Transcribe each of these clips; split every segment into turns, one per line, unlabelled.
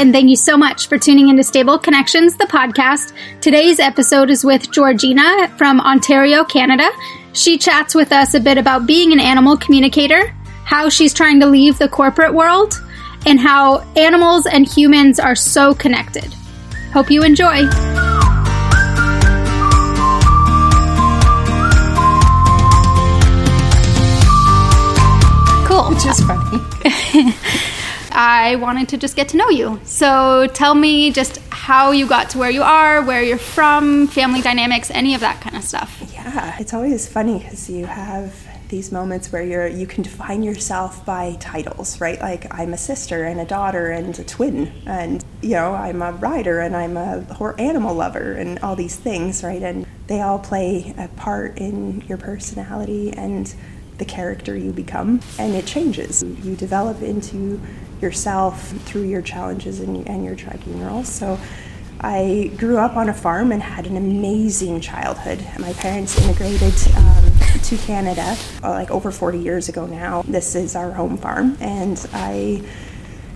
and thank you so much for tuning into Stable Connections, the podcast. Today's episode is with Georgina from Ontario, Canada. She chats with us a bit about being an animal communicator, how she's trying to leave the corporate world, and how animals and humans are so connected. Hope you enjoy. Cool.
Which is funny.
I wanted to just get to know you. So tell me just how you got to where you are, where you're from, family dynamics, any of that kind of stuff.
Yeah, it's always funny because you have these moments where you're you can define yourself by titles, right? Like I'm a sister and a daughter and a twin, and you know I'm a rider and I'm a animal lover and all these things, right? And they all play a part in your personality and the character you become, and it changes. You develop into yourself through your challenges and, and your tribunals. So I grew up on a farm and had an amazing childhood. My parents immigrated um, to Canada uh, like over 40 years ago now. This is our home farm, and I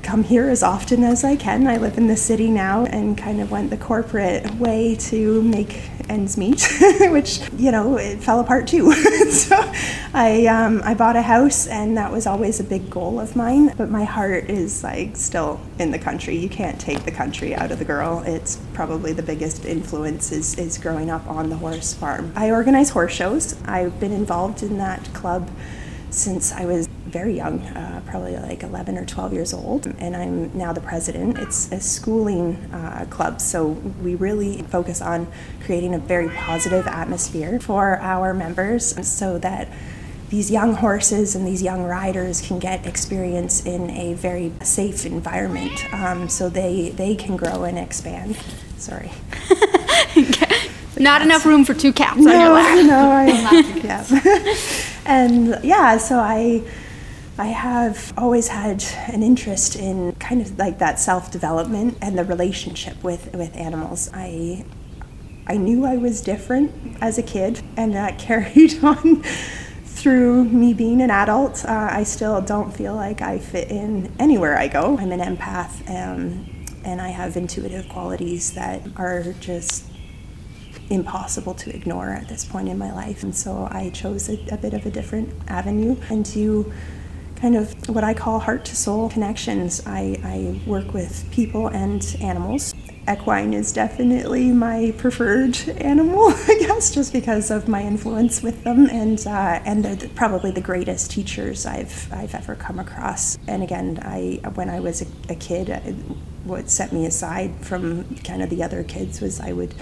come here as often as I can. I live in the city now and kind of went the corporate way to make ends meet, which, you know, it fell apart too. so I, um, I bought a house and that was always a big goal of mine. But my heart is like still in the country. You can't take the country out of the girl. It's probably the biggest influence is, is growing up on the horse farm. I organize horse shows. I've been involved in that club since I was very young, uh, probably like 11 or 12 years old, and I'm now the president. It's a schooling uh, club, so we really focus on creating a very positive atmosphere for our members so that these young horses and these young riders can get experience in a very safe environment um, so they, they can grow and expand. Sorry.
Not enough room for two cats
no,
on your lap.
No, I, yeah. and yeah, so I I have always had an interest in kind of like that self development and the relationship with, with animals. I I knew I was different as a kid, and that carried on through me being an adult. Uh, I still don't feel like I fit in anywhere I go. I'm an empath, um, and I have intuitive qualities that are just impossible to ignore at this point in my life. And so I chose a, a bit of a different avenue and to kind of what I call heart to soul connections. I, I work with people and animals. Equine is definitely my preferred animal, I guess, just because of my influence with them, and uh, and they're the, probably the greatest teachers I've I've ever come across. And again, I when I was a, a kid, what set me aside from kind of the other kids was I would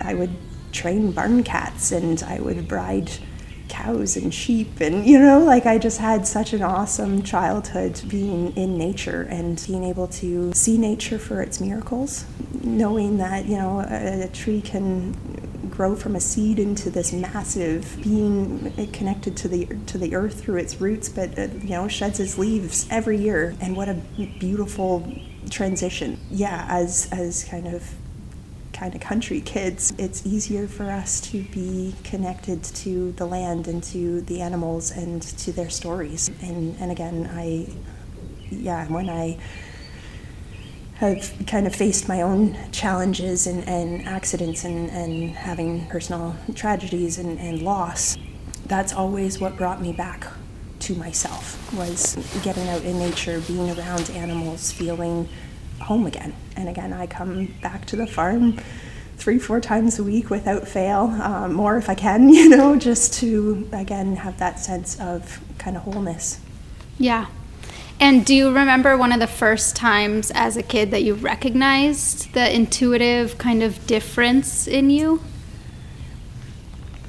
I would train barn cats and I would ride cows and sheep and you know like I just had such an awesome childhood being in nature and being able to see nature for its miracles knowing that you know a, a tree can grow from a seed into this massive being connected to the to the earth through its roots but uh, you know sheds its leaves every year. And what a beautiful transition. Yeah as as kind of kind of country kids, it's easier for us to be connected to the land and to the animals and to their stories. And, and again, I, yeah, when I have kind of faced my own challenges and, and accidents and, and having personal tragedies and, and loss, that's always what brought me back to myself was getting out in nature, being around animals, feeling home again. And again, I come back to the farm three, four times a week without fail, um, more if I can, you know, just to again have that sense of kind of wholeness.
Yeah. And do you remember one of the first times as a kid that you recognized the intuitive kind of difference in you?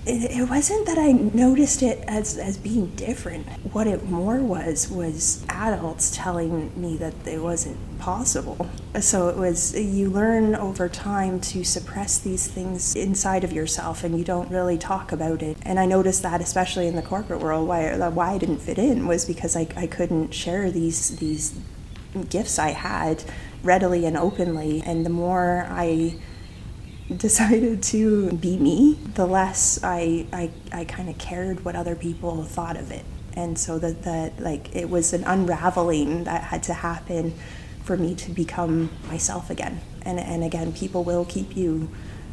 It, it wasn't that I noticed it as, as being different. What it more was was adults telling me that it wasn't possible. So it was you learn over time to suppress these things inside of yourself, and you don't really talk about it. And I noticed that especially in the corporate world, why why I didn't fit in was because I, I couldn't share these these gifts I had readily and openly. And the more I decided to be me, the less I, I, I kind of cared what other people thought of it. And so that, that like it was an unraveling that had to happen for me to become myself again. And, and again, people will keep you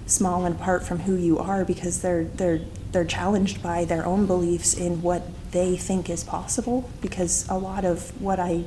small and apart from who you are because they're they're they're challenged by their own beliefs in what they think is possible because a lot of what I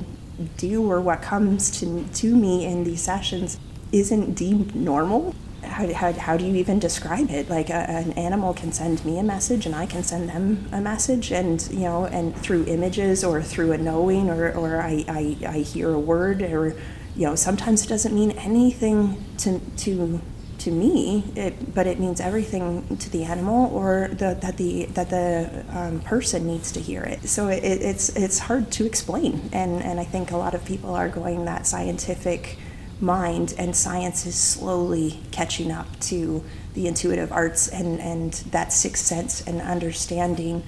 do or what comes to to me in these sessions isn't deemed normal how, how, how do you even describe it? Like a, an animal can send me a message and i can send them a message and you know and through images or through a knowing or, or I, I, I hear a word or you know sometimes it doesn't mean anything to, to to me, it, but it means everything to the animal or the, that the that the um, person needs to hear it. So it, it's it's hard to explain, and and I think a lot of people are going that scientific mind, and science is slowly catching up to the intuitive arts and, and that sixth sense and understanding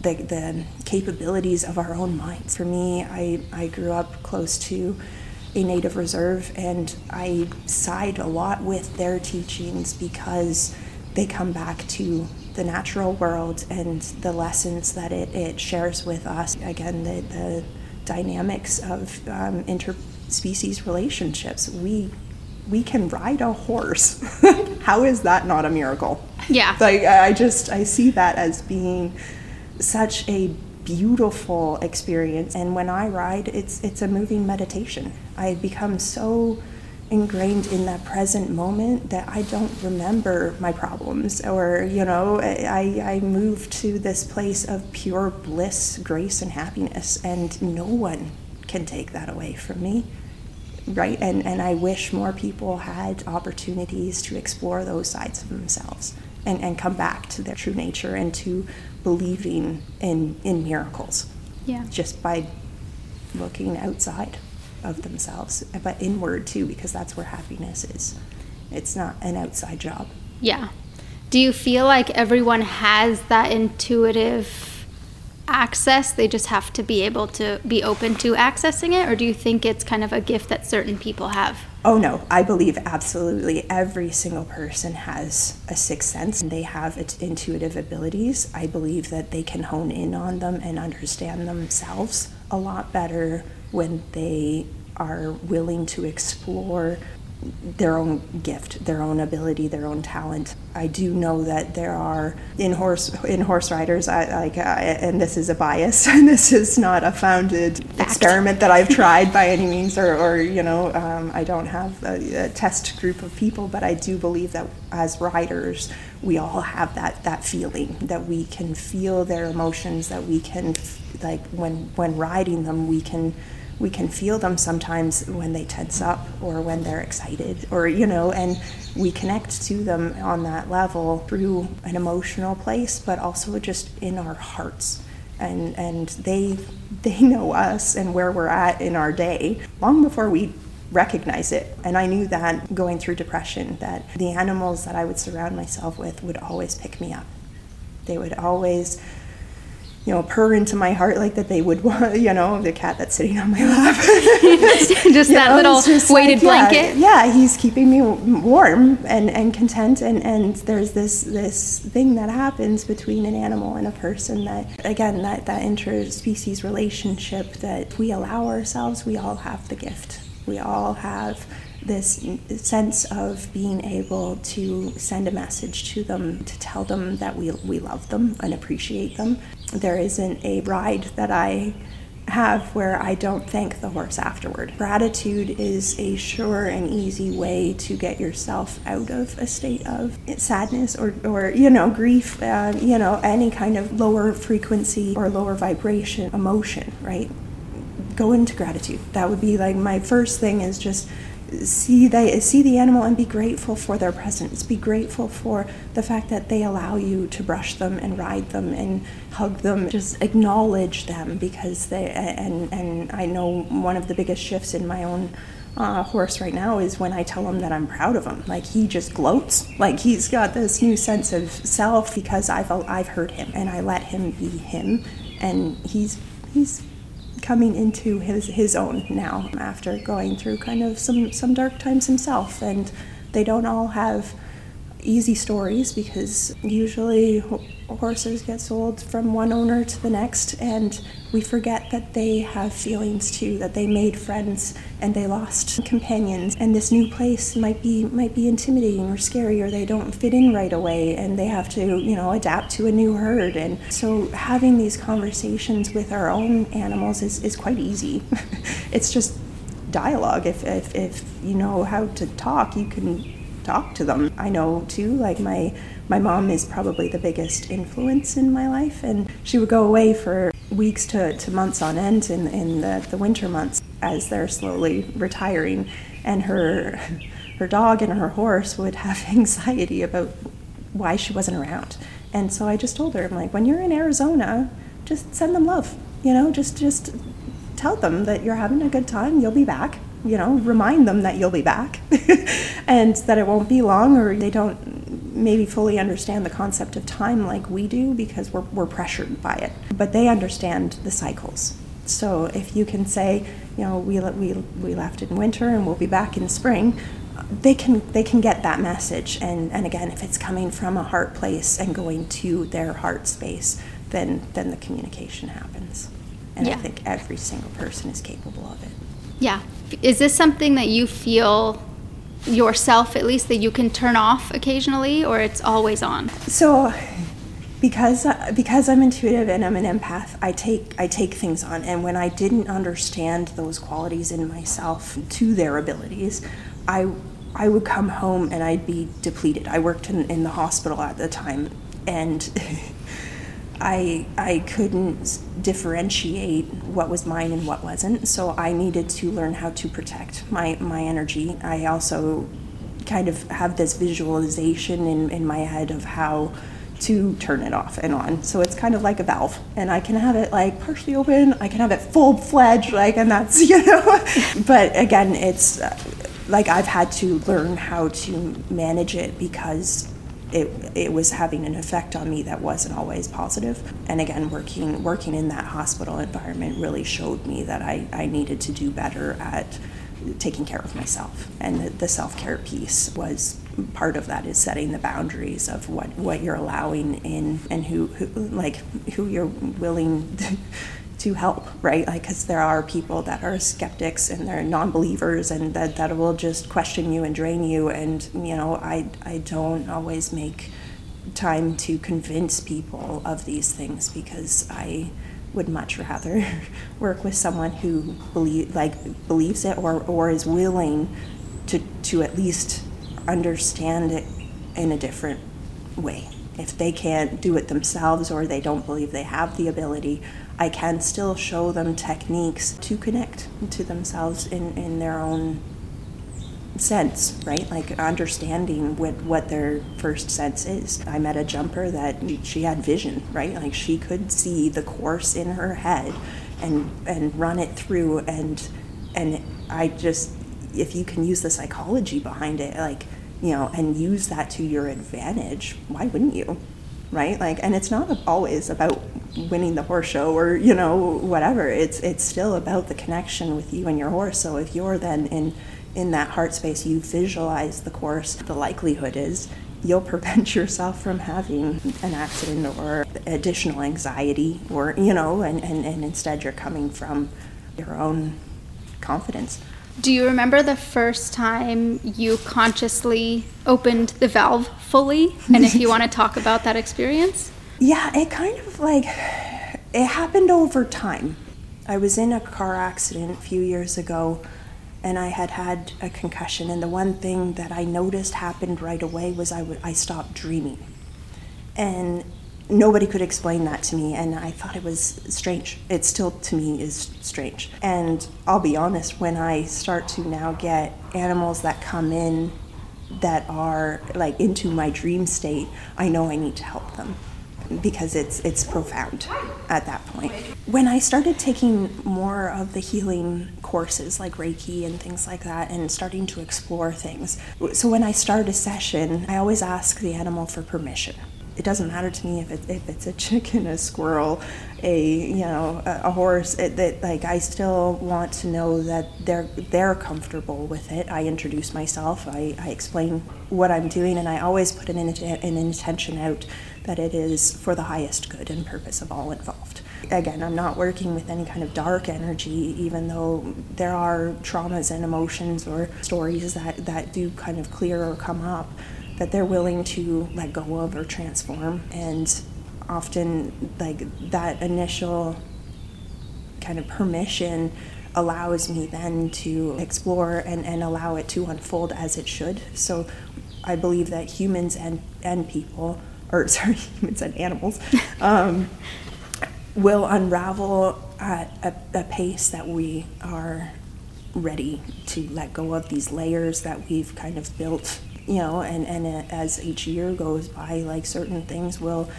the, the capabilities of our own minds. For me, I, I grew up close to a native reserve, and I side a lot with their teachings because they come back to the natural world and the lessons that it, it shares with us. Again, the, the dynamics of um, inter species relationships. We we can ride a horse. How is that not a miracle?
Yeah.
Like I just I see that as being such a beautiful experience and when I ride it's it's a moving meditation. I become so ingrained in that present moment that I don't remember my problems or you know I, I move to this place of pure bliss grace and happiness and no one can take that away from me right? And and I wish more people had opportunities to explore those sides of themselves and, and come back to their true nature and to believing in in miracles.
Yeah.
Just by looking outside of themselves but inward too because that's where happiness is. It's not an outside job.
Yeah. Do you feel like everyone has that intuitive access they just have to be able to be open to accessing it? Or do you think it's kind of a gift that certain people have?
Oh no. I believe absolutely every single person has a sixth sense and they have intuitive abilities. I believe that they can hone in on them and understand themselves a lot better when they are willing to explore their own gift, their own ability, their own talent. I do know that there are in horse in horse riders. I like, and this is a bias, and this is not a founded Fact. experiment that I've tried by any means, or, or you know, um, I don't have a, a, test group of people, but I do believe that as riders, we all have that that feeling that we can feel their emotions, that we can like when when riding them, we can we can feel them sometimes when they tense up or when they're excited or you know and we connect to them on that level through an emotional place but also just in our hearts. And and they they know us and where we're at in our day. Long before we recognize it and i knew that going through depression that the animals that i would surround myself with would always pick me up. They would always you know, purr into my heart like that they would want, you know, the cat that's sitting on my lap.
just that know, little just weighted
like,
blanket.
Yeah, yeah, he's keeping me warm and, and content. And, and there's this, this thing that happens between an animal and a person that, again, that, that interspecies relationship that we allow ourselves, we all have the gift. We all have this sense of being able to send a message to them, to tell them that we, we love them and appreciate them. There isn't a ride that I have where I don't thank the horse afterward. Gratitude is a sure and easy way to get yourself out of a state of sadness or, or you know, grief, uh, you know, any kind of lower frequency or lower vibration emotion, right? Go into gratitude. That would be like my first thing is just see they see the animal and be grateful for their presence be grateful for the fact that they allow you to brush them and ride them and hug them just acknowledge them because they and and I know one of the biggest shifts in my own uh, horse right now is when I tell him that I'm proud of him. Like he just gloats. Like he's got this new sense of self because I've I've heard him and I let him be him, and he's he's coming into his his own now after going through kind of some some dark times himself. And they don't all have easy stories because usually horses get sold from one owner to the next, and we forget that they have feelings too, that they made friends and they lost companions, and this new place might be might be intimidating or scary, or they don't fit in right away, and they have to you know adapt to a new herd. And so having these conversations with our own animals is, is quite easy. it's just dialogue. If, if if you know how to talk, you can talk to them. I know too, like my my mom is probably the biggest influence in my life, and she would go away for weeks to, to months on end in, in the, the winter months as they're slowly retiring, and her her dog and her horse would have anxiety about why she wasn't around. And so I just told her, I'm like, when you're in Arizona, just send them love. You know, just just tell them that you're having a good time. You'll be back you know, remind them that you'll be back and that it won't be long, or they don't maybe fully understand the concept of time like we do because we're, we're pressured by it. But they understand the cycles. So if you can say, you know, we, we, we left in winter and we'll be back in spring, they can they can get that message and and again if it's coming from a heart place and going to their heart space then then the communication happens and yeah. i think every single person is capable of it
yeah is this something that you feel yourself at least that you can turn off occasionally or it's always on?
So because because I'm intuitive and I'm an empath I take I take things on. And when I didn't understand those qualities in myself to their abilities I I would come home and I'd be depleted. I worked in, in the hospital at the time and I I couldn't differentiate what was mine and what wasn't. So I needed to learn how to protect my my energy. I also kind of have this visualization in, in my head of how to turn it off and on. So it's kind of like a valve, and I can have it like partially open. I can have it full fledged, like, and that's you know. but again, it's uh, like I've had to learn how to manage it because it, it was having an effect on me that wasn't always positive. And again, working working in that hospital environment really showed me that I, I needed to do better at taking care of myself. And the, the self care piece was part of that is setting the boundaries of what, what you're allowing in and who, who like who you're willing to help, right? Like, because there are people that are skeptics and they're non-believers, and that that will just question you and drain you. And you know, I I don't always make time to convince people of these things because I would much rather work with someone who believe like believes it or or is willing to to at least understand it in a different way. If they can't do it themselves or they don't believe they have the ability, I can still show them techniques to connect to themselves in, in their own sense, right? Like understanding what, what their first sense is. I met a jumper that she had vision, right? Like she could see the course in her head and and run it through and and I just if you can use the psychology behind it, like, you know, and use that to your advantage, why wouldn't you? Right? Like and it's not always about winning the horse show or you know whatever. It's it's still about the connection with you and your horse. So if you're then in in that heart space you visualize the course the likelihood is you'll prevent yourself from having an accident or additional anxiety or you know and, and, and instead you're coming from your own confidence
do you remember the first time you consciously opened the valve fully and if you want to talk about that experience
yeah, it kind of like it happened over time. I was in a car accident a few years ago and I had had a concussion and the one thing that I noticed happened right away was I, w- I stopped dreaming. And nobody could explain that to me and I thought it was strange. It still to me is strange. And I'll be honest when I start to now get animals that come in that are like into my dream state, I know I need to help them because it's it's profound at that point. When I started taking more of the healing courses like Reiki and things like that and starting to explore things. So when I start a session, I always ask the animal for permission. It doesn't matter to me if, if it's a chicken, a squirrel, a you know a, a horse. It, that like I still want to know that they're they're comfortable with it. I introduce myself. I, I explain what I'm doing, and I always put an, an intention out that it is for the highest good and purpose of all involved. Again, I'm not working with any kind of dark energy, even though there are traumas and emotions or stories that, that do kind of clear or come up that they're willing to let go of or transform. And often, like that initial kind of permission allows me then to explore and, and allow it to unfold as it should. So I believe that humans and, and people, or sorry, humans and animals, um, will unravel at a, a pace that we are ready to let go of these layers that we've kind of built you know, and, and as each year goes by, like certain things will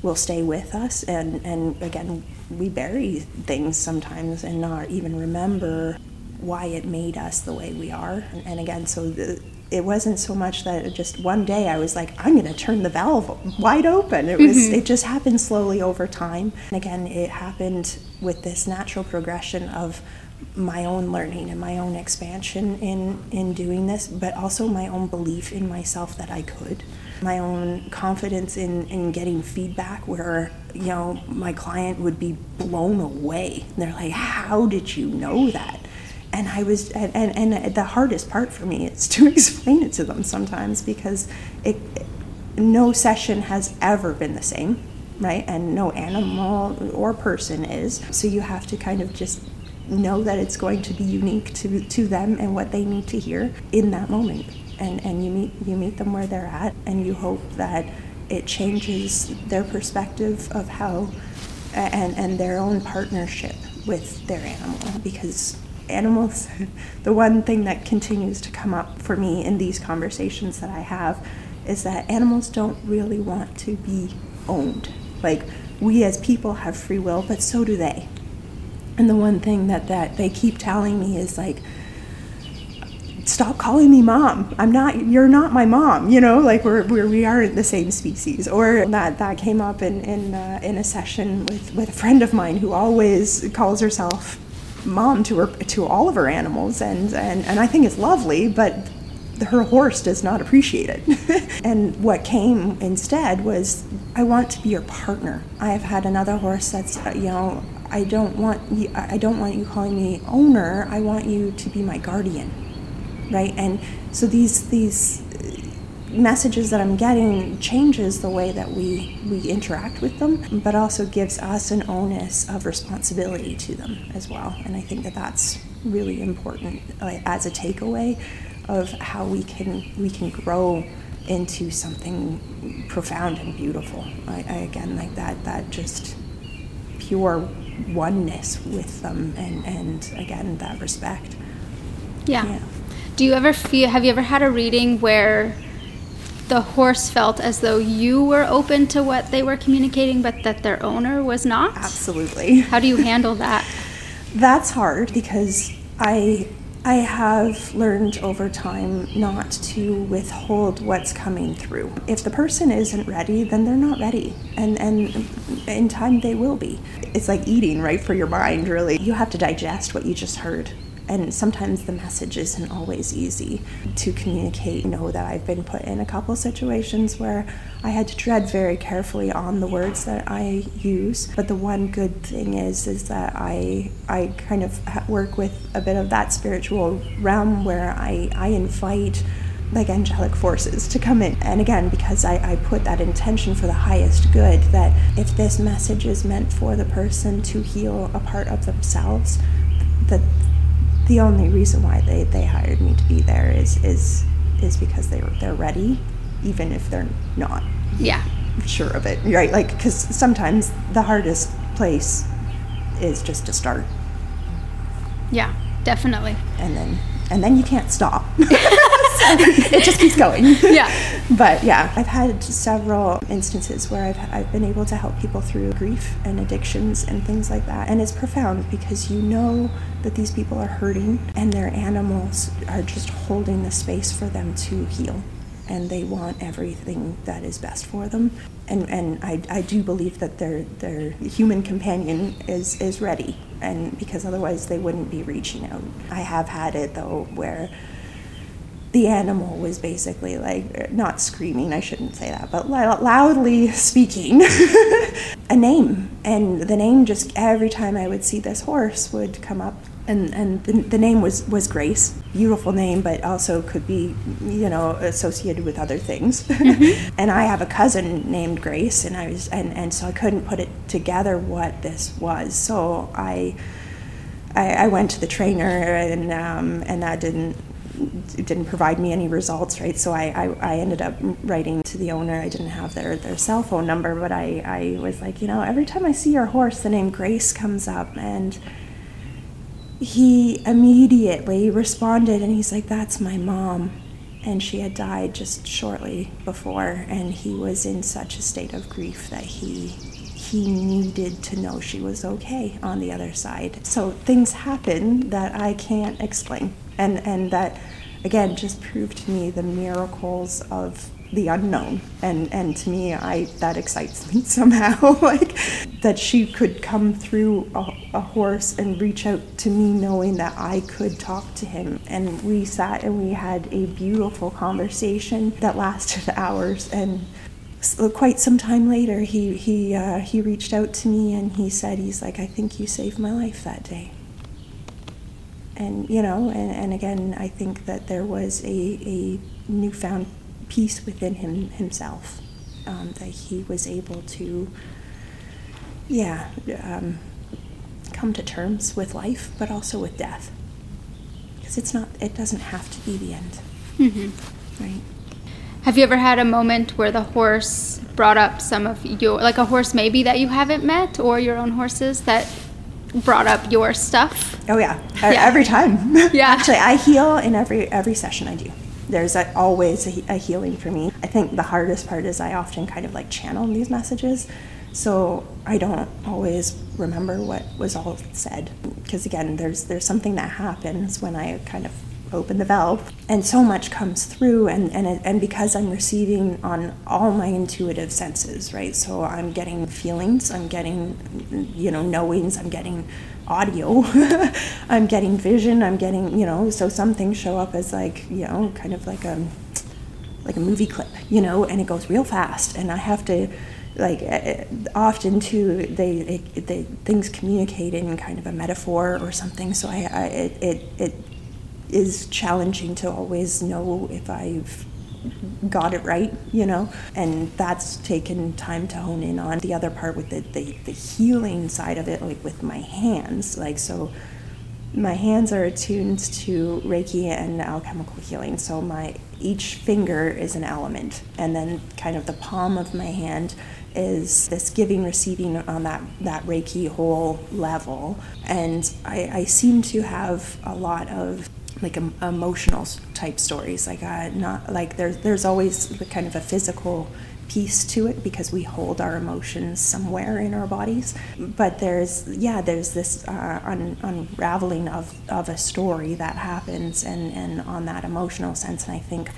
will stay with us and, and again we bury things sometimes and not even remember why it made us the way we are and, and again so the, it wasn't so much that just one day I was like, I'm going to turn the valve wide open. It was, mm-hmm. it just happened slowly over time. And again, it happened with this natural progression of my own learning and my own expansion in in doing this but also my own belief in myself that I could. My own confidence in in getting feedback where you know my client would be blown away. They're like how did you know that? And I was and, and, and the hardest part for me is to explain it to them sometimes because it no session has ever been the same right? And no animal or person is. So you have to kind of just know that it's going to be unique to, to them and what they need to hear in that moment. And, and you meet you meet them where they're at and you hope that it changes their perspective of how and, and their own partnership with their animal. Because animals the one thing that continues to come up for me in these conversations that I have is that animals don't really want to be owned. Like we as people have free will but so do they and the one thing that, that they keep telling me is like, stop calling me mom. I'm not, you're not my mom, you know, like we're, we're we aren't the same species. Or that, that came up in, in, uh, in a session with, with a friend of mine who always calls herself mom to her, to all of her animals. And, and, and I think it's lovely, but her horse does not appreciate it. and what came instead was, I want to be your partner. I have had another horse that's, uh, you know, I don't want you, I don't want you calling me owner. I want you to be my guardian, right? And so these these messages that I'm getting changes the way that we we interact with them, but also gives us an onus of responsibility to them as well. And I think that that's really important uh, as a takeaway of how we can we can grow into something profound and beautiful. I, I again like that that just pure oneness with them and, and again that respect.
Yeah. yeah. Do you ever feel have you ever had a reading where the horse felt as though you were open to what they were communicating but that their owner was not?
Absolutely.
How do you handle that?
That's hard because i I have learned over time not to withhold what's coming through. If the person isn't ready, then they're not ready. And and in time they will be. It's like eating, right, for your mind, really. You have to digest what you just heard and sometimes the message isn't always easy to communicate. You know that I've been put in a couple situations where I had to tread very carefully on the words that I use. But the one good thing is, is that I I kind of work with a bit of that spiritual realm where I I invite like angelic forces to come in. And again, because I, I put that intention for the highest good, that if this message is meant for the person to heal a part of themselves, that the only reason why they, they hired me to be there is is is because they they're ready, even if they're not.
Yeah.
Sure of it, right? Like, because sometimes the hardest place is just to start.
Yeah, definitely.
And then and then you can't stop. it just keeps going.
Yeah.
But yeah, I've had several instances where I've, I've been able to help people through grief and addictions and things like that. And it's profound because you know that these people are hurting and their animals are just holding the space for them to heal. and they want everything that is best for them. And, and I, I do believe that their, their human companion is, is ready, and because otherwise they wouldn't be reaching out. I have had it though where the animal was basically like not screaming i shouldn't say that but loudly speaking. A name. And the name just every time i would see this horse would come up. And and the, the name was was grace. Beautiful name but also could be you know associated with other things. Mm-hmm. and i have a cousin named grace and i was and and so i couldn't put it together what this was. So i I, I went to the trainer and um, and that didn't it didn't provide me any results, right? So I, I, I, ended up writing to the owner. I didn't have their, their cell phone number, but I, I was like, you know, every time I see your horse, the name Grace comes up. And he immediately responded and he's like, that's my mom. And she had died just shortly before, and he was in such a state of grief that he he needed to know she was okay on the other side. So things happen that I can't explain and and that again just proved to me the miracles of the unknown. And and to me i that excites me somehow. Like that she could come through a, a, horse and reach out to me knowing that i could talk to him. And we sat and we had a beautiful conversation that lasted hours. And quite some time later he he uh, he reached out to me and he said he's like i think you saved my life that day and you know, and, and again, I think that there was a, a newfound peace within him himself um, that he was able to, yeah, um, come to terms with life, but also with death, because it's not, it doesn't have to be the end, mm-hmm. right?
Have you ever had a moment where the horse brought up some of your, like a horse maybe that you haven't met, or your own horses that brought up your stuff.
Oh yeah, yeah. every time. Yeah. Actually, I heal in every every session I do. There's a, always a, a, healing for me. I think the hardest part is I often kind of like channel these messages, so I don't always remember what was all said. Because again, there's there's something that happens when I kind of open the valve. And so much comes through and and and because I'm receiving on all my intuitive senses right? So I'm getting feelings I'm getting you know knowings I'm getting audio I'm getting vision I'm getting you know so some things show up as like you know kind of like a like a movie clip you know and it goes real fast. And I have to like eh, eh, often too they, it, they things communicate in kind of a metaphor or something. So I, I it, it is challenging to always know if I've got it right, you know, and that's taken time to hone in on. The other part with the, the, the healing side of it, like with my hands, like so my hands are attuned to Reiki and alchemical healing. So my each finger is an element, and then kind of the palm of my hand is this giving receiving on that that Reiki whole level. And I, I seem to have a lot of like emotional type stories like uh, not like there's there's always kind of a physical piece to it because we hold our emotions somewhere in our bodies. But there's yeah there's this uh, un- unraveling of, of a story that happens and, and on that emotional sense and i think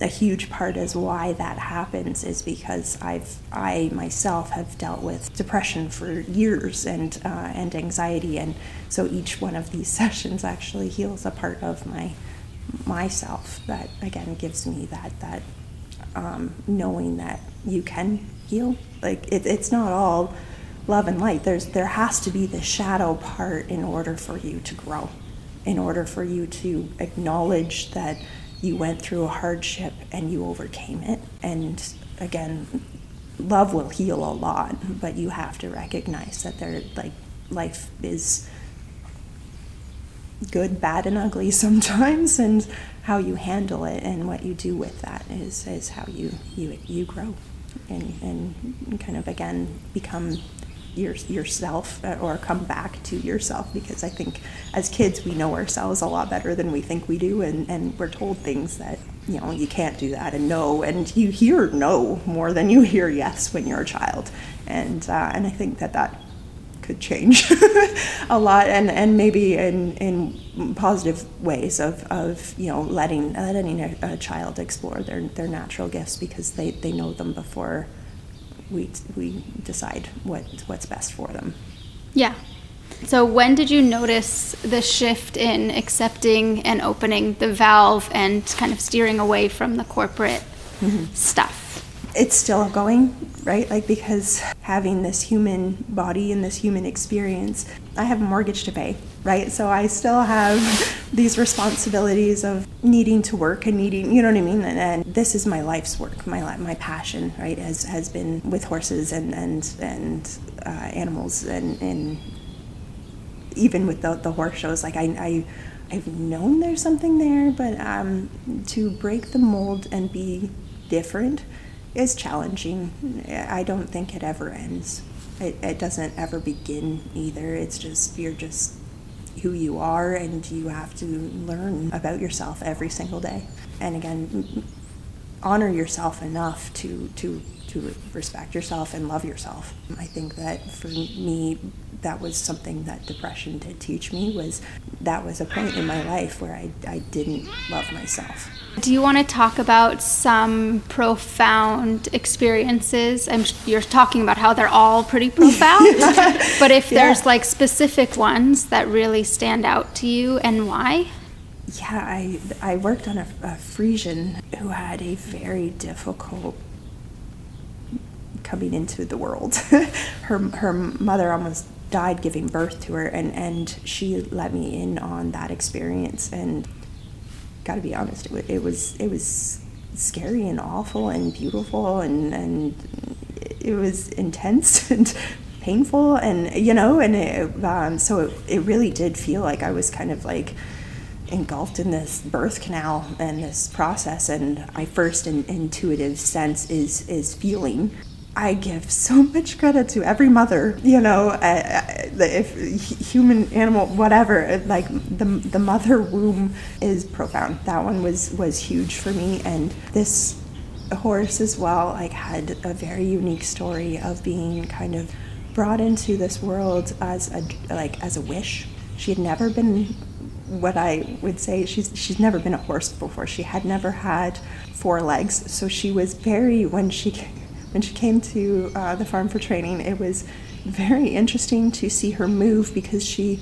a huge part is why that happens is because I've I myself have dealt with depression for years and uh, and anxiety. And so each one of these sessions actually heals a part of my myself that again gives me that that um, knowing that you can heal. Like it, it's not all love and light. There's there has to be the shadow part in order for you to grow in order for you to acknowledge that you went through a hardship and you overcame it. And again, love will heal a lot, but you have to recognize that there, like, life is good, bad, and ugly sometimes, and how you handle it and what you do with that is, is how you, you, you grow and, and kind of again become your, yourself uh, or come back to yourself because I think as kids we know ourselves a lot better than we think we do and, and we're told things that you know you can't do that and no and you hear no more than you hear yes when you're a child. And uh, and I think that that could change a lot and, and maybe in, in positive ways of, of you know letting letting a, a, child explore their, their natural gifts because they, they know them before we we decide what what's best for them.
Yeah. So when did you notice the shift in accepting and opening the valve and kind of steering away from the corporate mm-hmm. stuff?
It's still going, right? Like because having this human body and this human experience, I have a mortgage to pay, right? So I still have these responsibilities of needing to work and needing, you know what I mean? And, and this is my life's work, my my passion, right? Has has been with horses and and and uh, animals and and even with the the horse shows, like I. I I've known there's something there, but um, to break the mold and be different is challenging. I don't think it ever ends. It, it doesn't ever begin either. It's just, you're just who you are and you have to learn about yourself every single day. And again, honor yourself enough to, to, to respect yourself and love yourself. I think that for me, that was something that depression did teach me was that was a point in my life where I, I didn't love myself.
Do you want to talk about some profound experiences? I'm, you're talking about how they're all pretty profound, but if there's yeah. like specific ones that really stand out to you and why?
Yeah, I, I worked on a, a Frisian who had a very difficult coming into the world. her her mother almost died giving birth to her and and she let me in on that experience and got to be honest, it, it was it was scary and awful and beautiful and and it was intense and painful and you know and it, um, so it, it really did feel like I was kind of like engulfed in this birth canal and this process and my first in, intuitive sense is is feeling I give so much credit to every mother, you know, if human, animal, whatever. Like the the mother womb is profound. That one was was huge for me, and this horse as well. Like had a very unique story of being kind of brought into this world as a like as a wish. She had never been what I would say she's she's never been a horse before. She had never had four legs, so she was very when she when she came to uh, the farm for training, it was very interesting to see her move because she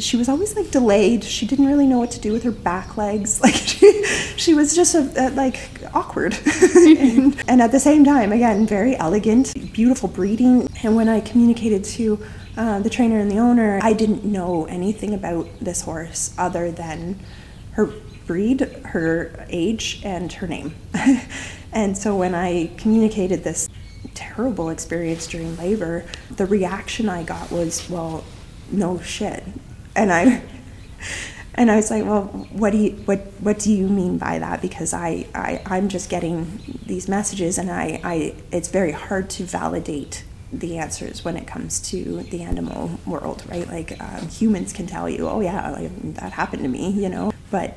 she was always like delayed. She didn't really know what to do with her back legs. Like she, she was just a, a, like awkward, and, and, at the same time, again, very elegant, beautiful breeding. And when I communicated to uh, the trainer and the owner, I didn't know anything about this horse other than her breed, her age, and her name. And so when I communicated this terrible experience during labor, the reaction I got was, well, no shit. And I and I was like, well, what do you what what do you mean by that? Because I, I I'm just getting these messages and I, I it's very hard to validate the answers when it comes to the animal world, right? Like um, humans can tell you, oh yeah, like, that happened to me, you know. But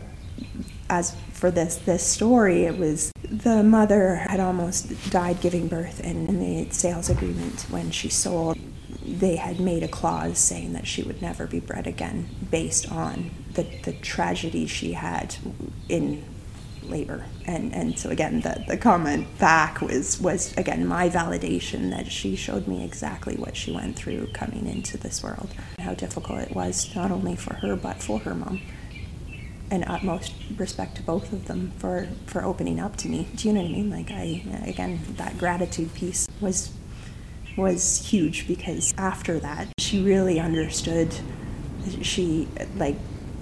as for this this story, it was the mother had almost died giving birth, and in the sales agreement when she sold, they had made a clause saying that she would never be bred again, based on the the tragedy she had in labor. And and so again the, the comment back was was again my validation that she showed me exactly what she went through coming into this world how difficult it was not only for her but for her mom and utmost respect to both of them for for opening up to me. Do you know what I mean? Like I again that gratitude piece was was huge because after that she really understood she like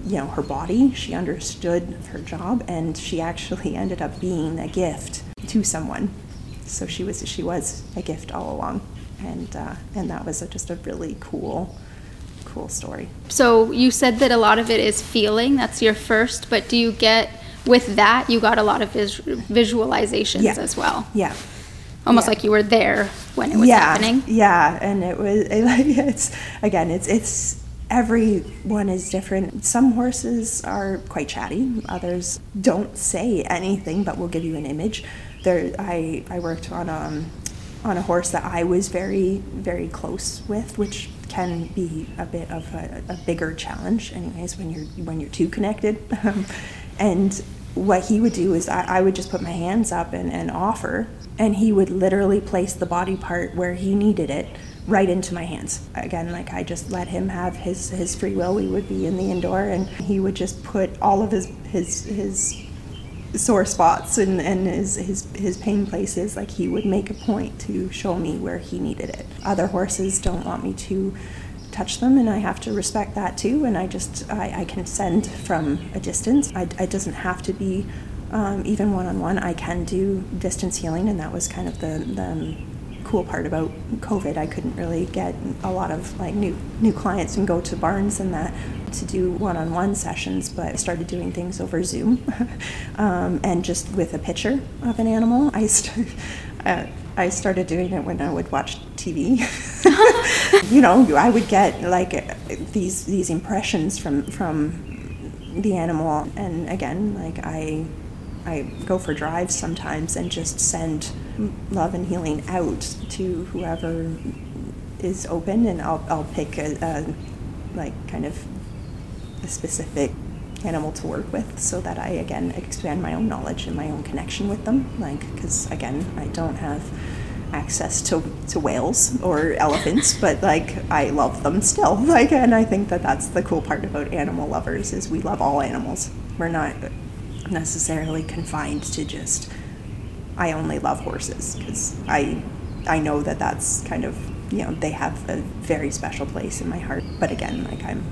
you know her body she understood her job and she actually ended up being a gift to someone so she was she was a gift all along and uh, and that was a, just a really cool cool story.
So you said that a lot of it is feeling. That's your first, but do you get with that? You got a lot of vis- visualizations yeah. as well.
Yeah.
Almost
yeah.
like you were there when it was
yeah.
happening.
Yeah, and it was it, like it's again it's it's everyone is different. Some horses are quite chatty. Others don't say anything, but will give you an image. There, I I worked on um on a horse that I was very, very close with, which can be a bit of a, a bigger challenge, anyways, when you're when you're too connected. Um, and what he would do is I, I would just put my hands up and, and offer, and he would literally place the body part where he needed it right into my hands. Again, like I just let him have his his free will. We would be in the indoor, and he would just put all of his his his sore spots and, and his, his his pain places. Like he would make a point to show me where he needed it. Other horses don't want me to touch them, and I have to respect that too. And I just I, I can send from a distance. I, doesn't have to be. Um, even one on one, I can do distance healing, and that was kind of the, the cool part about COVID. I couldn't really get a lot of like new new clients and go to barns and that to do one-on-one sessions, but I started doing things over Zoom um, and just with a picture of an animal. I st- uh, I started doing it when I would watch TV. you know, I would get like these these impressions from from the animal, and again, like I I go for drives sometimes and just send love and healing out to whoever is open, and I'll, I'll pick a, a like kind of a specific animal to work with so that I again expand my own knowledge and my own connection with them. Like, because again, I don't have access to, to whales or elephants, but like I love them still. Like, and I think that that's the cool part about animal lovers is we love all animals. We're not necessarily confined to just I only love horses because I I know that that's kind of you know they have a very special place in my heart. But again, like I'm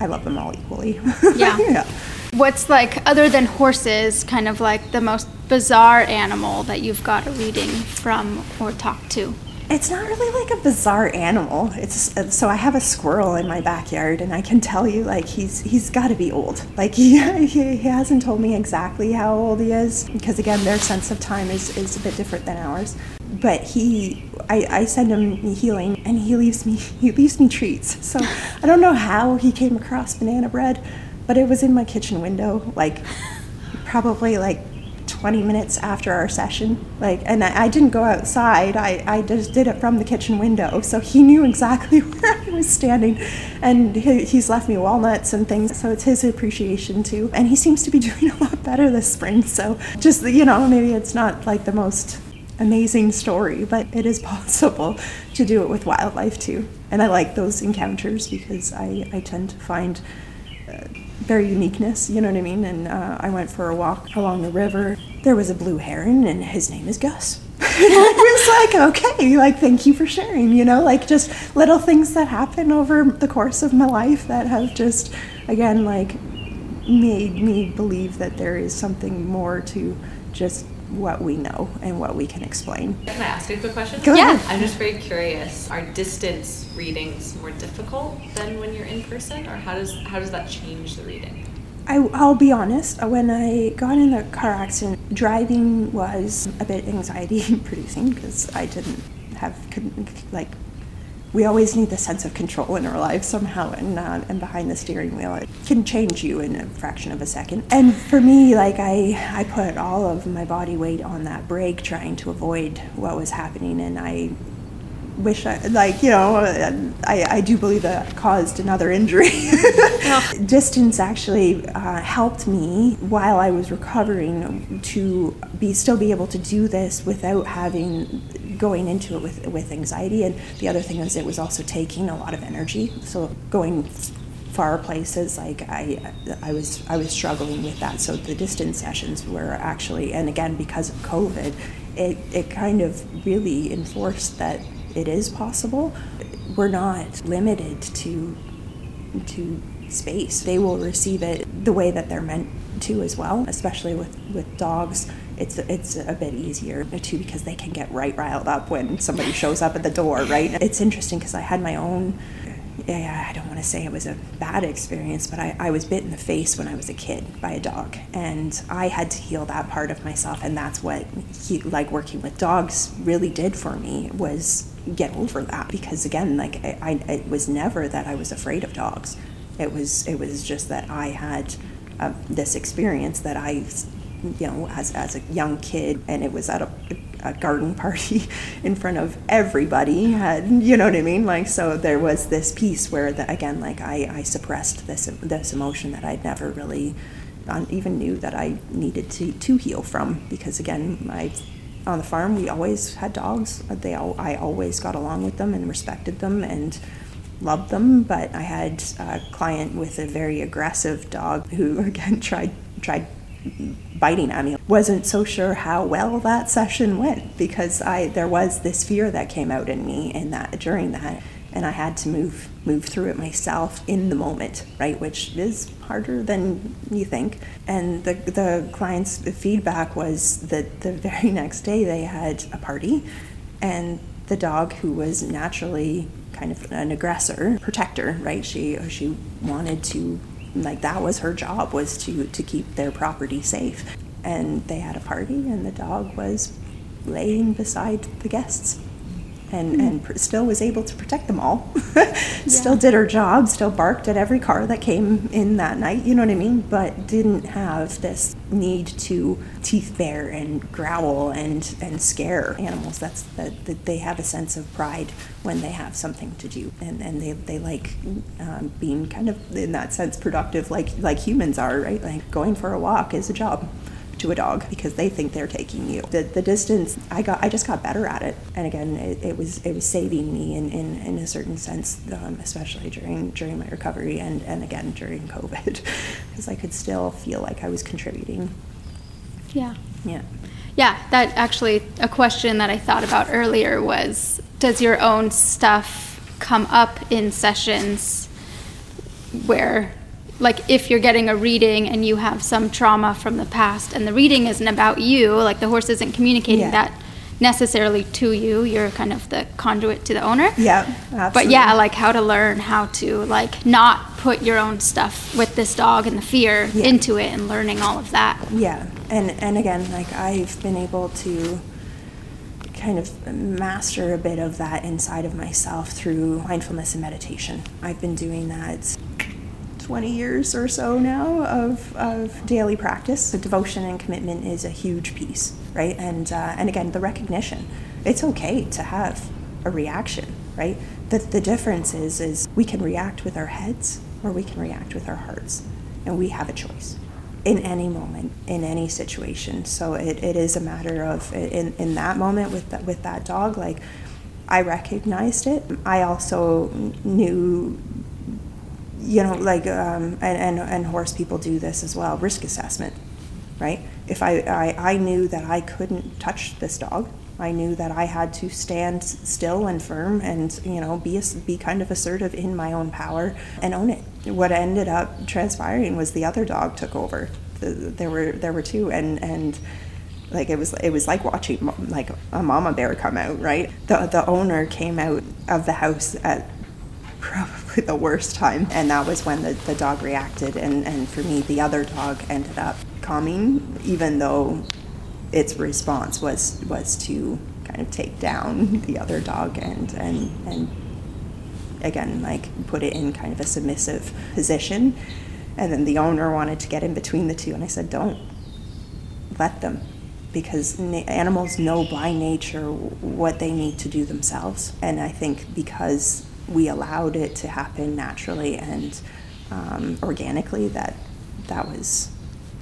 I love them all equally.
Yeah. yeah. What's like other than horses, kind of like the most bizarre animal that you've got a reading from or talked to?
It's not really like a bizarre animal. It's so I have a squirrel in my backyard, and I can tell you, like he's he's got to be old. Like he, he he hasn't told me exactly how old he is because again, their sense of time is is a bit different than ours. But he, I, I send him healing, and he leaves me he leaves me treats. So I don't know how he came across banana bread, but it was in my kitchen window, like probably like 20 minutes after our session. Like, and I, I, didn't go outside. I, I just did it from the kitchen window. So he knew exactly where I was standing. And he, he's left me walnuts and things. So it's his appreciation too. And he seems to be doing a lot better this spring. So just, you know, maybe it's not like the most amazing story, but it is possible to do it with wildlife too. And I like those encounters because I, I tend to find very uniqueness, you know what I mean? And uh, I went for a walk along the river. There was a blue heron, and his name is Gus. I was like, okay, like, thank you for sharing, you know, like just little things that happen over the course of my life that have just, again, like, made me believe that there is something more to just what we know and what we can explain.
Can I ask you a quick question?
Go
yeah.
ahead.
I'm just very curious. Are distance readings more difficult than when you're in person, or how does how does that change the reading?
I, will be honest, when I got in the car accident, driving was a bit anxiety producing because I didn't have, like, we always need the sense of control in our lives somehow and uh, and behind the steering wheel it can change you in a fraction of a second and for me like i i put all of my body weight on that brake trying to avoid what was happening and i wish I, like, you know, I, I do believe that caused another injury. yeah. Distance actually uh, helped me while I was recovering to be still be able to do this without having going into it with with anxiety. And the other thing is, it was also taking a lot of energy. So going far places like I I was I was struggling with that so the distance sessions were actually and again because of covid it it kind of really enforced that it is possible we're not limited to to space they will receive it the way that they're meant to as well especially with with dogs it's it's a bit easier too because they can get right riled up when somebody shows up at the door, right? It's interesting because I had my own. Yeah, I don't want to say it was a bad experience, but I, I was bit in the face when I was a kid by a dog, and I had to heal that part of myself, and that's what he, like working with dogs really did for me was get over that because again, like I, I it was never that I was afraid of dogs. It was it was just that I had uh, this experience that I you know, as, as a young kid, and it was at a, a garden party in front of everybody. Had, you know what I mean? Like, so there was this piece where, the, again, like I, I suppressed this this emotion that I'd never really um, even knew that I needed to, to heal from because again, I on the farm we always had dogs. They all, I always got along with them and respected them and loved them. But I had a client with a very aggressive dog who again tried tried biting at me. Wasn't so sure how well that session went because I there was this fear that came out in me in that during that and I had to move move through it myself in the moment, right? Which is harder than you think. And the the client's feedback was that the very next day they had a party, and the dog who was naturally kind of an aggressor, protector, right? She she wanted to like that was her job was to to keep their property safe. And they had a party, and the dog was laying beside the guests and, mm. and pr- still was able to protect them all. still did her job, still barked at every car that came in that night, you know what I mean? But didn't have this need to teeth bare and growl and, and scare animals. That's that, that they have a sense of pride when they have something to do. And, and they, they like um, being kind of, in that sense, productive like, like humans are, right? Like going for a walk is a job to a dog because they think they're taking you. The, the distance, I got, I just got better at it. And again, it, it was, it was saving me in, in, in a certain sense, um, especially during, during my recovery and, and again during COVID, because I could still feel like I was contributing.
Yeah.
Yeah.
Yeah, that actually, a question that I thought about earlier was Does your own stuff come up in sessions where like if you're getting a reading and you have some trauma from the past and the reading isn't about you like the horse isn't communicating yeah. that necessarily to you you're kind of the conduit to the owner
yeah absolutely.
but yeah like how to learn how to like not put your own stuff with this dog and the fear yeah. into it and learning all of that
yeah and and again like i've been able to kind of master a bit of that inside of myself through mindfulness and meditation i've been doing that 20 years or so now of, of daily practice. The devotion and commitment is a huge piece, right? And, uh, and again, the recognition. It's okay to have a reaction, right? The, the difference is, is we can react with our heads or we can react with our hearts. And we have a choice in any moment, in any situation. So it, it is a matter of, in, in that moment with that, with that dog, like, I recognized it. I also knew you know, like, um, and, and, and horse people do this as well risk assessment, right? If I, I, I knew that I couldn't touch this dog, I knew that I had to stand still and firm and, you know, be, a, be kind of assertive in my own power and own it. What ended up transpiring was the other dog took over. The, there were there were two, and and like it was it was like watching like a mama bear come out right the the owner came out of the house at the worst time. And that was when the, the dog reacted. And, and for me, the other dog ended up calming, even though its response was, was to kind of take down the other dog and, and, and again, like put it in kind of a submissive position. And then the owner wanted to get in between the two. And I said, don't let them because animals know by nature what they need to do themselves. And I think because we allowed it to happen naturally and um, organically that that was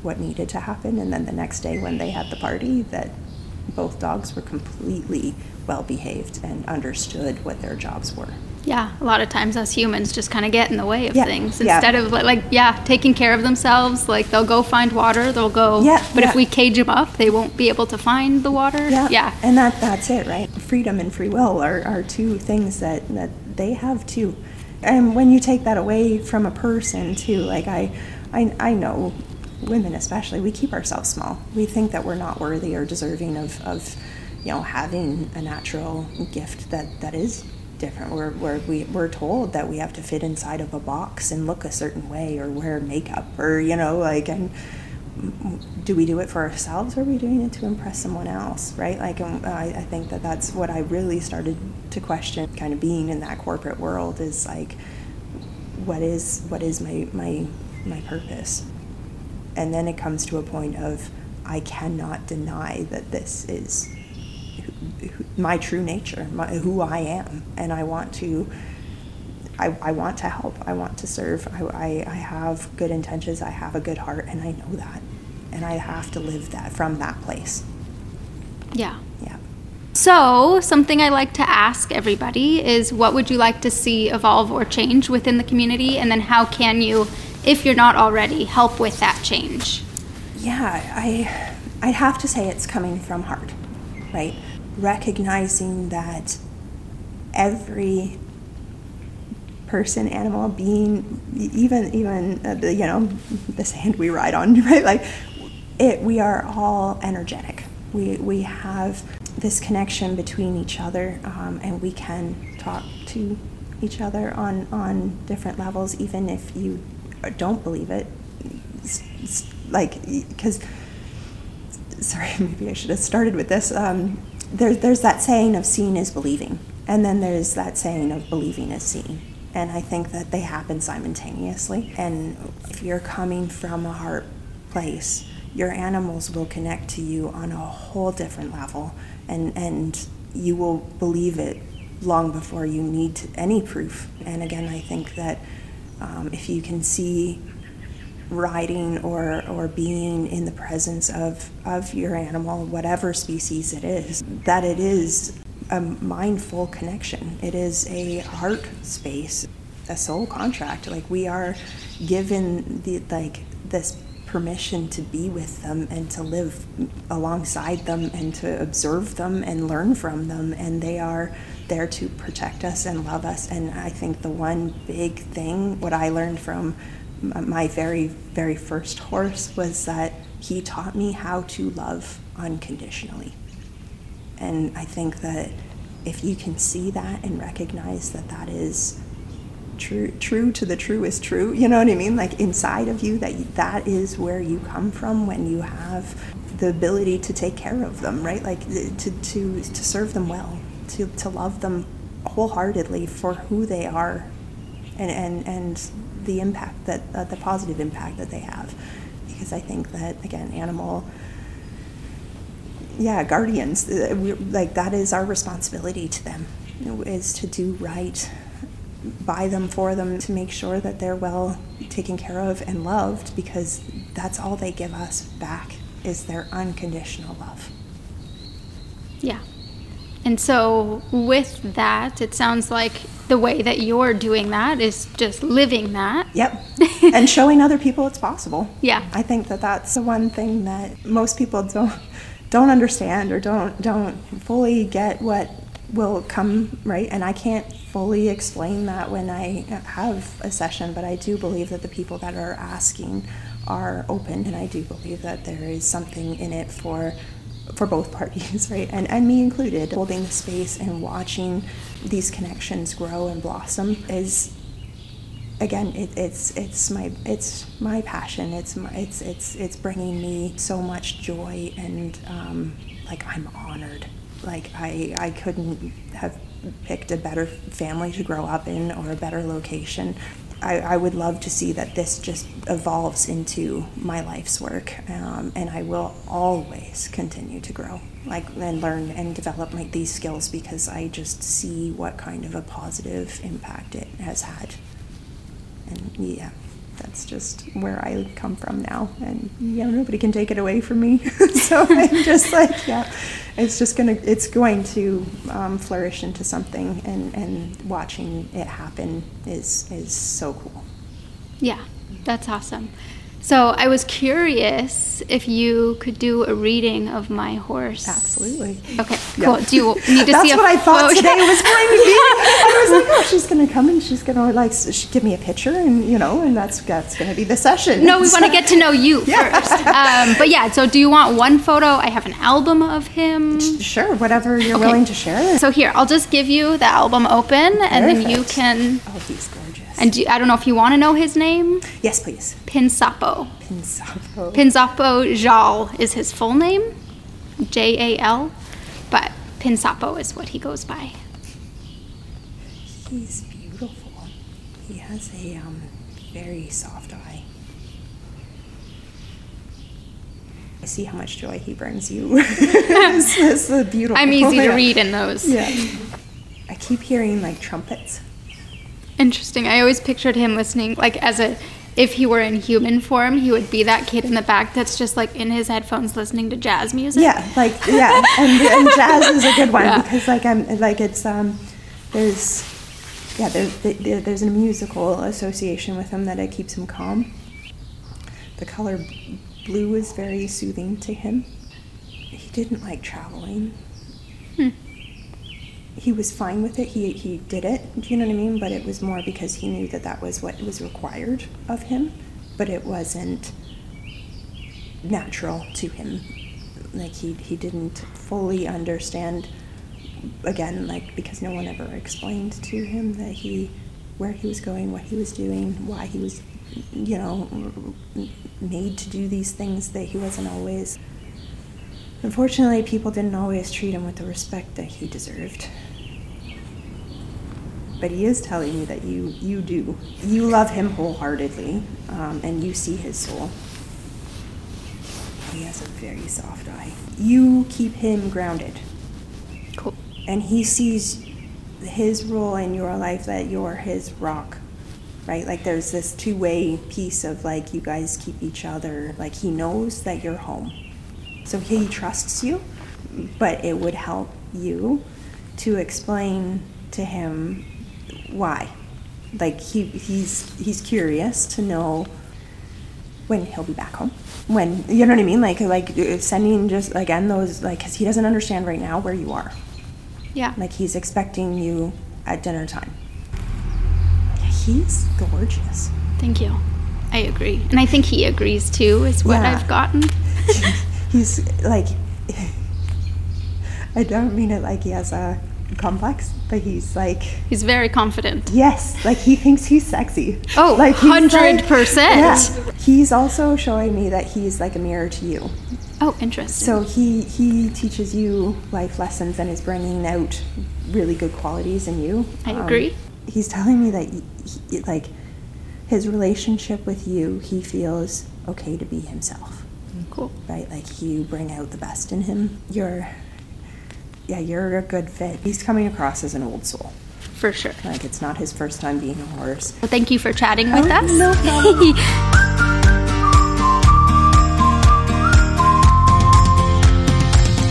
what needed to happen and then the next day when they had the party that both dogs were completely well behaved and understood what their jobs were
yeah a lot of times us humans just kind of get in the way of yeah. things instead yeah. of like yeah taking care of themselves like they'll go find water they'll go yeah but yeah. if we cage them up they won't be able to find the water
yeah
yeah
and that that's it right freedom and free will are, are two things that that they have too. And when you take that away from a person too, like I, I, I know women especially, we keep ourselves small. We think that we're not worthy or deserving of, of you know, having a natural gift that, that is different. We're, we're, we, we're told that we have to fit inside of a box and look a certain way or wear makeup or, you know, like, and do we do it for ourselves or are we doing it to impress someone else right like um, I, I think that that's what i really started to question kind of being in that corporate world is like what is what is my my my purpose and then it comes to a point of i cannot deny that this is my true nature, my, who I am, and I want to. I, I want to help. I want to serve. I, I, I have good intentions. I have a good heart, and I know that, and I have to live that from that place.
Yeah.
Yeah.
So, something I like to ask everybody is what would you like to see evolve or change within the community? And then how can you, if you're not already, help with that change?
Yeah, I, I'd have to say it's coming from heart, right? Recognizing that every person, animal, being, even even uh, the, you know the sand we ride on, right? Like it, we are all energetic. We we have this connection between each other, um, and we can talk to each other on on different levels, even if you don't believe it. It's, it's like because sorry, maybe I should have started with this. Um, there, there's that saying of seeing is believing, and then there's that saying of believing is seeing. And I think that they happen simultaneously. And if you're coming from a heart place, your animals will connect to you on a whole different level, and, and you will believe it long before you need any proof. And again, I think that um, if you can see riding or, or being in the presence of, of your animal, whatever species it is, that it is a mindful connection. It is a heart space, a soul contract. Like we are given the like this permission to be with them and to live alongside them and to observe them and learn from them and they are there to protect us and love us and I think the one big thing what I learned from my very very first horse was that he taught me how to love unconditionally and I think that if you can see that and recognize that that is true true to the true is true, you know what I mean? Like inside of you that that is where you come from when you have the ability to take care of them, right? Like to to to serve them well, to to love them wholeheartedly for who they are and and and the impact that uh, the positive impact that they have because I think that again animal yeah, guardians, uh, like that is our responsibility to them, is to do right by them, for them, to make sure that they're well taken care of and loved, because that's all they give us back is their unconditional love.
Yeah. And so, with that, it sounds like the way that you're doing that is just living that.
Yep. and showing other people it's possible.
Yeah.
I think that that's the one thing that most people don't don't understand or don't don't fully get what will come right? And i can't fully explain that when i have a session but i do believe that the people that are asking are open and i do believe that there is something in it for for both parties right? And and me included. Holding the space and watching these connections grow and blossom is again it, it's it's my it's my passion. It's my it's it's it's bringing me so much joy and um, like I'm honored. Like I I couldn't have picked a better family to grow up in or a better location. I, I would love to see that this just evolves into my life's work um, and I will always continue to grow like and learn and develop my, these skills because I just see what kind of a positive impact it has had and yeah that's just where I come from now. And yeah nobody can take it away from me. So I'm just like yeah it's just gonna it's going to um, flourish into something. And and watching it happen is is so cool.
Yeah that's awesome so I was curious if you could do a reading of my horse.
Absolutely.
Okay, cool. Do you need to
That's
see a That's
what I thought
photo?
today was going to be. I was like, oh, she's going to come and she's going to like give me a picture and you know, and that's that's going to be the session.
No, we want to get to know you
Yeah.
first. Um, but yeah, so do you want one photo? I have an album of him.
Sure, whatever you're
Okay.
willing to share.
So here, I'll just give you the album open, and then you can.
Oh, he's gorgeous.
And do, I don't know if you want to know his name.
yes, please.
Pinsapo.
Pinsapo.
Pinsapo Jal is his full name, J A L, but Pinsapo is what he goes by.
He's beautiful. He has a um, very soft eye. I see how much joy he brings you. it's, it's beautiful.
I'm easy to read in those.
Yeah. I keep hearing like trumpets.
Interesting. I always pictured him listening, like as a, if he were in human form, he would be that kid in the back that's just like in his headphones listening to jazz music.
Yeah, like yeah, and, and jazz is a good one
Yeah.
because like I'm like it's um there's yeah there, there, there's a musical association with him that it keeps him calm. The color blue is very soothing to him. He didn't like traveling. He was fine with it. He he did it. Do you know what I mean? But it was more because he knew that that was what was required of him. But it wasn't natural to him. Like he he didn't fully understand again like because no one ever explained to him that he where he was going, what he was doing, why he was you know made to do these things that he wasn't always Unfortunately, people didn't always treat him with the respect that he deserved. But he is telling you that you you do you love him wholeheartedly, um, and you see his soul. He has a very soft eye. You keep him grounded,
Cool.
and he sees his role in your life that you're his rock, right? Like there's this two way piece of like you guys keep each other. Like he knows that you're home, so he trusts you, but it would help you to explain to him why. Like he he's he's curious to know when he'll be back home. When you know what I mean? Like like uh, sending just again those like because he doesn't understand right now where you are.
Yeah.
Like he's expecting you at dinner time. Yeah, he's gorgeous.
Thank you. I agree. And I think he agrees too, is what
Yeah.
I've gotten.
he's like I don't mean it like he has a complex, but he's like
He's very confident.
yes, like he thinks he's sexy.
Oh,
like he's
100%.
Yeah. He's also showing me that he's like a mirror to you.
Oh, interesting.
So he he teaches you life lessons and is bringing out really good qualities in you.
I
Um,
agree.
he's telling me that he, he- like his relationship with you, he feels okay to be himself
cool.
right? Like you bring out the best in him. You're, yeah, you're a good fit. He's coming across as an old soul.
For sure.
Like it's not his first time being a horse.
Well, thank you for chatting with
Oh,
us.
no problem.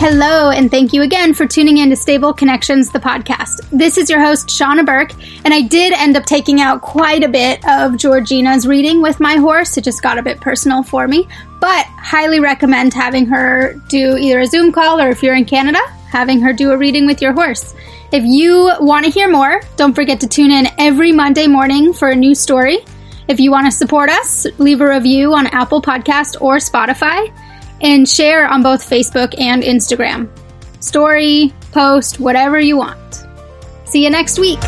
Hello, and thank you again for tuning in to Stable Connections, the podcast. This is your host, Shauna Burke, and I did end up taking out quite a bit of Georgina's reading with my horse. It just got a bit personal for me, but highly recommend having her do either a Zoom call or if you're in Canada, having her do a reading with your horse. If you want to hear more, don't forget to tune in every Monday morning for a new story. If you want to support us, leave a review on Apple Podcast or Spotify and share on both Facebook and Instagram. Story, post, whatever you want. See you next week.